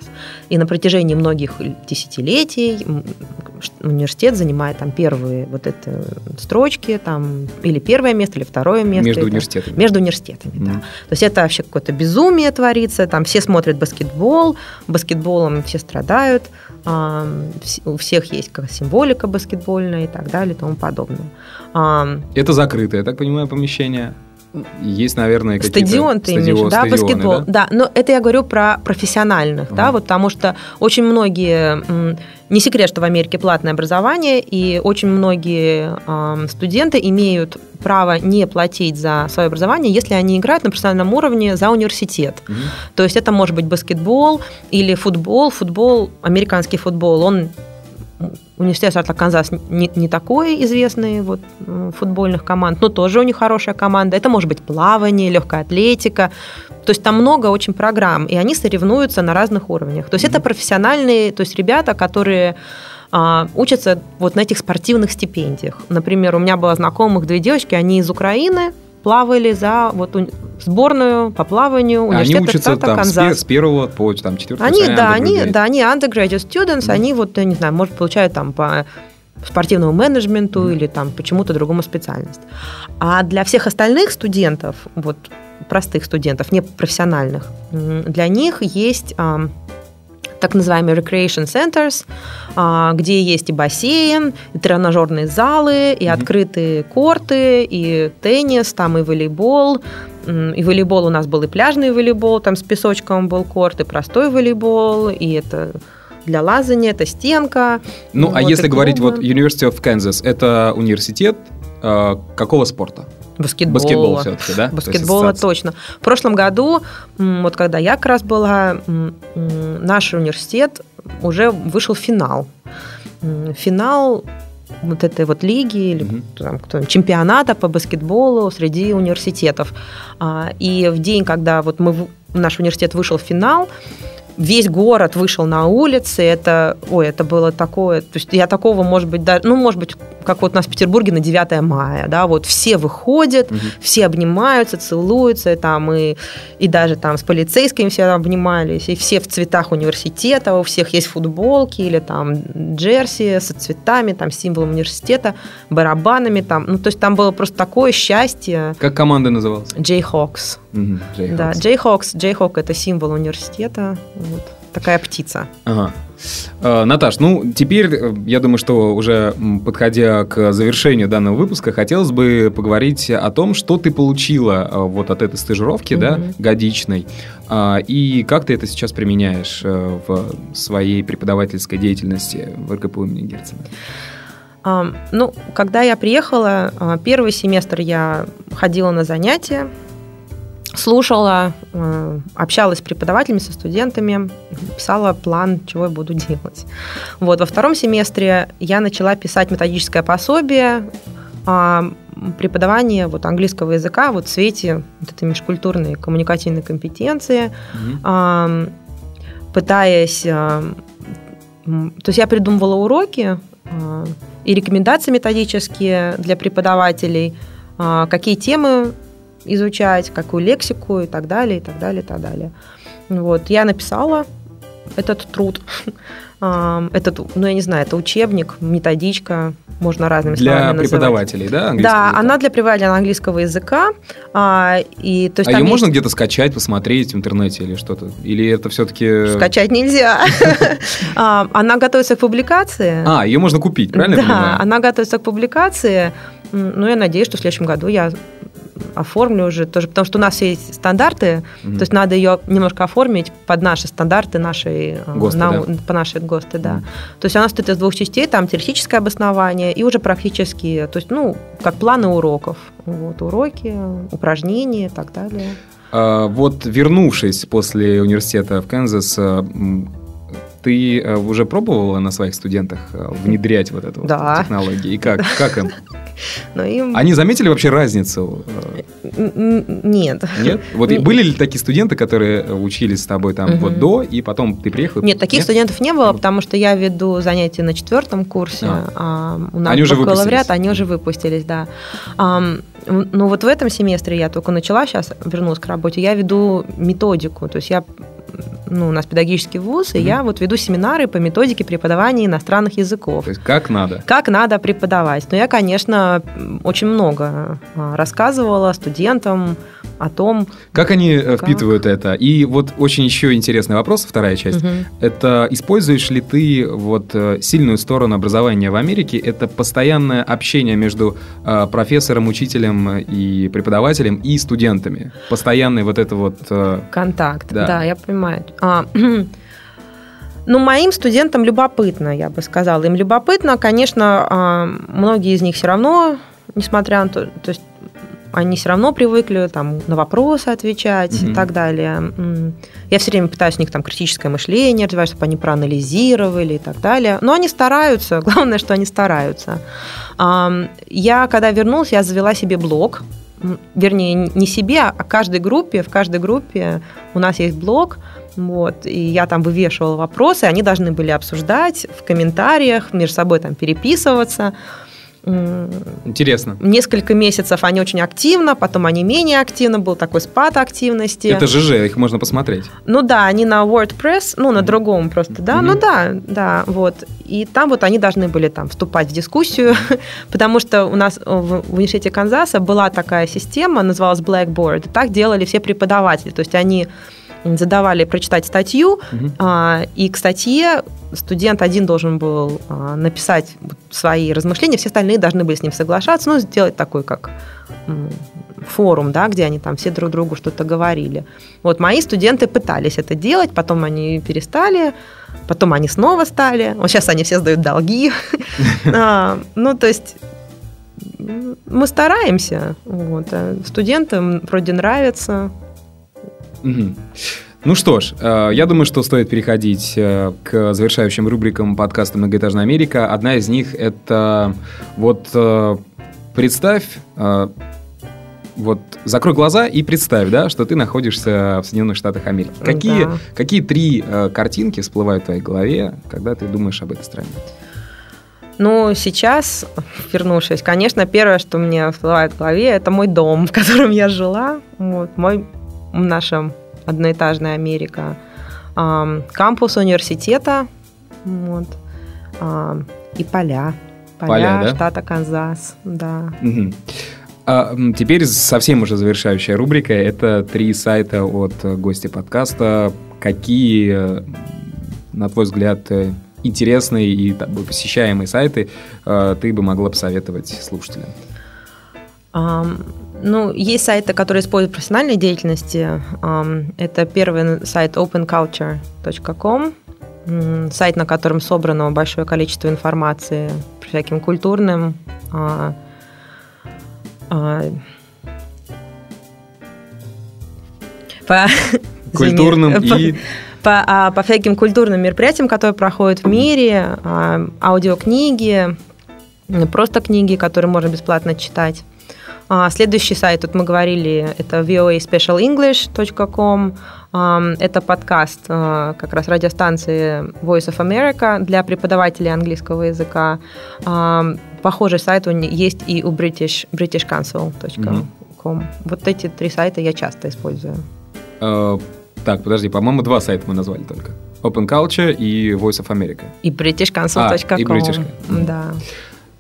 И на протяжении многих десятилетий университет занимает там первые вот эти строчки, там, или первое место, или второе место. Между это, университетами. Между университетами, mm. да. То есть это вообще какое-то безумие творится, там все смотрят баскетбол, баскетболом все страдают, у всех есть как символика баскетбольная и так далее и тому подобное. Это закрытое, я так понимаю, помещение? Есть, наверное, какие-то... Стадион ты имеешь, да, стадионы, баскетбол. Да? да, но это я говорю про профессиональных, uh-huh. да, вот потому что очень многие... Не секрет, что в Америке платное образование, и очень многие э, студенты имеют право не платить за свое образование, если они играют на профессиональном уровне за университет. Mm-hmm. То есть это может быть баскетбол или футбол. Футбол, американский футбол, он Университет штата Канзас не, не такой известный вот, футбольных команд, но тоже у них хорошая команда. Это может быть плавание, легкая атлетика. То есть там много очень программ, и они соревнуются на разных уровнях. То есть mm-hmm. это профессиональные, то есть ребята, которые а, учатся вот на этих спортивных стипендиях. Например, у меня было знакомых две девочки, они из Украины, плавали за вот сборную по плаванию университета Они учатся там Канзас. с первого по там, четвертого Они, да, они, да, они undergraduate students, mm. они вот, я не знаю, может, получают там по спортивному менеджменту mm. или там почему-то другому специальность. А для всех остальных студентов, вот простых студентов, не профессиональных, для них есть так называемые recreation centers, а, где есть и бассейн, и тренажерные залы, и mm-hmm. открытые корты, и теннис, там и волейбол. И волейбол у нас был и пляжный волейбол, там с песочком был корт, и простой волейбол, и это для лазания, это стенка. Ну, а вот, а если говорить вот University of Kansas, это университет э, какого спорта? Баскетбола. Баскетбол все-таки, да? Баскетбола точно. В прошлом году, вот когда я как раз была, наш университет уже вышел в финал. Финал вот этой вот лиги или Мгм. там, кто, чемпионата по баскетболу среди университетов. А, И в день, когда вот мы, наш университет вышел в финал, весь город вышел на улицы, это, ой, это было такое, то есть я такого, может быть, даже, ну, может быть, как вот у нас в Петербурге на 9 мая, да, вот все выходят, Мгм. все обнимаются, целуются, и там, и, и даже там с полицейскими все обнимались, и все в цветах университета, у всех есть футболки или там джерси со цветами, там, символом университета, барабанами там, ну, то есть там было просто такое счастье. Как команда называлась? Jayhawks. Мгм, Jayhawks. Да, Jayhawks. Jayhawk – это символ университета, вот такая птица. Ага. Э, Наташ, ну теперь, э, я думаю, что уже подходя к завершению данного выпуска, хотелось бы поговорить о том, что ты получила э, вот от этой стажировки, да, Мгм. годичной, а, и как ты это сейчас применяешь в своей преподавательской деятельности в РКПУ имени Герцена. А, Ну, когда я приехала, а, первый семестр я ходила на занятия, слушала, э, общалась с преподавателями, со студентами, писала план, чего я буду делать. Вот, во втором семестре я начала писать методическое пособие а, преподавания вот, английского языка вот в свете вот этой межкультурной коммуникативной компетенции, ам, пытаясь... м, То есть я придумывала уроки а, и рекомендации методические для преподавателей, а, какие темы изучать, какую лексику и так далее, и так далее, и так далее. Вот. Я написала этот труд. Этот, ну, я не знаю, это учебник, методичка, можно разными Для словами называть. преподавателей, да? Да, языка? она для преподавателя английского языка. а, и, то есть А ее есть- можно где-то скачать, посмотреть в интернете или что-то? Или это все-таки... Скачать нельзя. А, Она готовится к публикации. А, ее можно купить, правильно Да, она готовится к публикации. Ну, я надеюсь, что в следующем году я оформлю уже тоже, потому что у нас есть стандарты, Мгм. то есть надо ее немножко оформить под наши стандарты, нашей э, ГОСТы, нау- по нашей ГОСТы, да. Мгм. То есть она состоит из двух частей, там теоретическое обоснование и уже практические, то есть, ну, как планы уроков. Вот, уроки, упражнения и так далее. А, Вот вернувшись после университета в Канзас, м, ты а, уже пробовала на своих студентах внедрять вот эту вот Да. технологию? И как? Как им? Но им... Они заметили вообще разницу? а, Нет. Нет? Вот Нет. были ли такие студенты, которые учились с тобой там Мгм. вот до, и потом ты приехал? Нет, таких студентов не было, потому что я веду занятия на четвертом курсе. А. а у нас Они уже выпустились. они уже выпустились, да. М, ну вот в этом семестре я только начала, сейчас вернулась к работе, я веду методику, то есть я ну, у нас педагогический вуз, и Мгм. я вот веду семинары по методике преподавания иностранных языков. То есть как надо? Как надо преподавать? Но я, конечно, очень много а, рассказывала студентам о том, Как они э, Как? впитывают это? И вот очень еще интересный вопрос, вторая часть. Мгм. Это используешь ли ты вот э, сильную сторону образования в Америке? Это постоянное общение между э, профессором, учителем и преподавателем и студентами. Постоянный вот это вот... Контакт, Да. да, я понимаю. А, ну, моим студентам любопытно, я бы сказала. Им любопытно, конечно, а, многие из них все равно, несмотря на то, то есть они все равно привыкли там, на вопросы отвечать Мгм. и так далее. Я все время пытаюсь у них там критическое мышление развивать, чтобы они проанализировали и так далее. Но они стараются, главное, что они стараются. Я, когда вернулась, я завела себе блог, вернее, не себе, а каждой группе, в каждой группе у нас есть блог, вот, и я там вывешивала вопросы, они должны были обсуждать в комментариях, между собой там переписываться. Интересно. Несколько месяцев они очень активно, потом они менее активно, был такой спад активности. Это ЖЖ, их можно посмотреть. Ну да, они на WordPress, ну на другом просто, да, Мгм. ну да, да, вот. И там вот они должны были там вступать в дискуссию, потому что у нас в, в университете Канзаса была такая система, называлась Blackboard, так делали все преподаватели, то есть они задавали прочитать статью, Мгм. а, и к статье студент один должен был а, написать свои размышления, все остальные должны были с ним соглашаться, ну, сделать такой, как форум, да, где они там все друг другу что-то говорили. Вот мои студенты пытались это делать, потом они перестали, потом они снова стали, вот сейчас они все сдают долги. А, Ну, то есть мы стараемся, а студентам вроде нравится. Мгм. Ну что ж, э, я думаю, что стоит переходить э, к завершающим рубрикам подкаста «Многоэтажная Америка». Одна из них – это вот э, представь, вот закрой глаза и представь, да, что ты находишься в Соединенных Штатах Америки. Какие, да. какие три картинки всплывают в твоей голове, когда ты думаешь об этой стране? Ну, сейчас, вернувшись, конечно, первое, что мне всплывает в голове, это мой дом, в котором я жила, вот, мой, в нашем одноэтажная Америка, кампус университета, вот, и поля. Поля, поля да? штата Канзас, да. Угу. А, теперь совсем уже завершающая рубрика. Это три сайта от гостя подкаста. Какие, на твой взгляд, интересные и посещаемые сайты э, ты бы могла посоветовать слушателям? Um, ну, есть сайты, которые используют профессиональной деятельности. Это первый сайт openculture.com, сайт, на котором собрано большое количество информации по всяким культурным, а, а, по культурным и по, а, по всяким культурным мероприятиям, которые проходят в мире, аудиокниги, просто книги, которые можно бесплатно читать. А, следующий сайт, тут мы говорили, это voaspecialenglish.com. Это подкаст а, как раз радиостанции Voice of America для преподавателей английского языка. Похожий сайт есть и у British, britishcouncil.com. Mm-hmm. Вот эти три сайта я часто использую. Uh, так, подожди, по-моему, два сайта мы назвали только. Open Culture и Voice of America. И britishcouncil.com. А, и British. Да.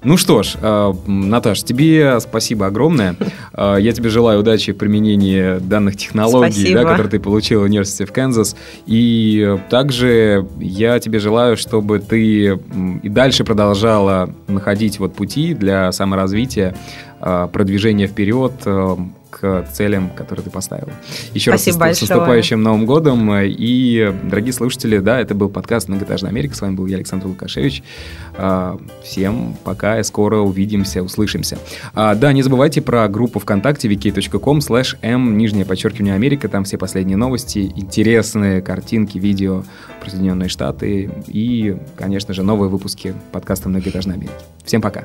Ну что ж, э, Наташ, тебе спасибо огромное. Э, я тебе желаю удачи в применении данных технологий, да, которые ты получил в университете в Канзас. И также я тебе желаю, чтобы ты и дальше продолжала находить вот пути для саморазвития, э, продвижения вперед, к целям, которые ты поставила. Еще Спасибо раз с, с наступающим Новым годом. И, дорогие слушатели, да, это был подкаст «Многоэтажная Америка». С вами был я, Александр Лукашевич. А, всем пока и скоро увидимся, услышимся. А, да, не забывайте про группу ВКонтакте vk.com slash m, нижнее подчеркивание Америка. Там все последние новости, интересные картинки, видео про Соединенные Штаты и, конечно же, новые выпуски подкаста «Многоэтажная Америка». Всем пока.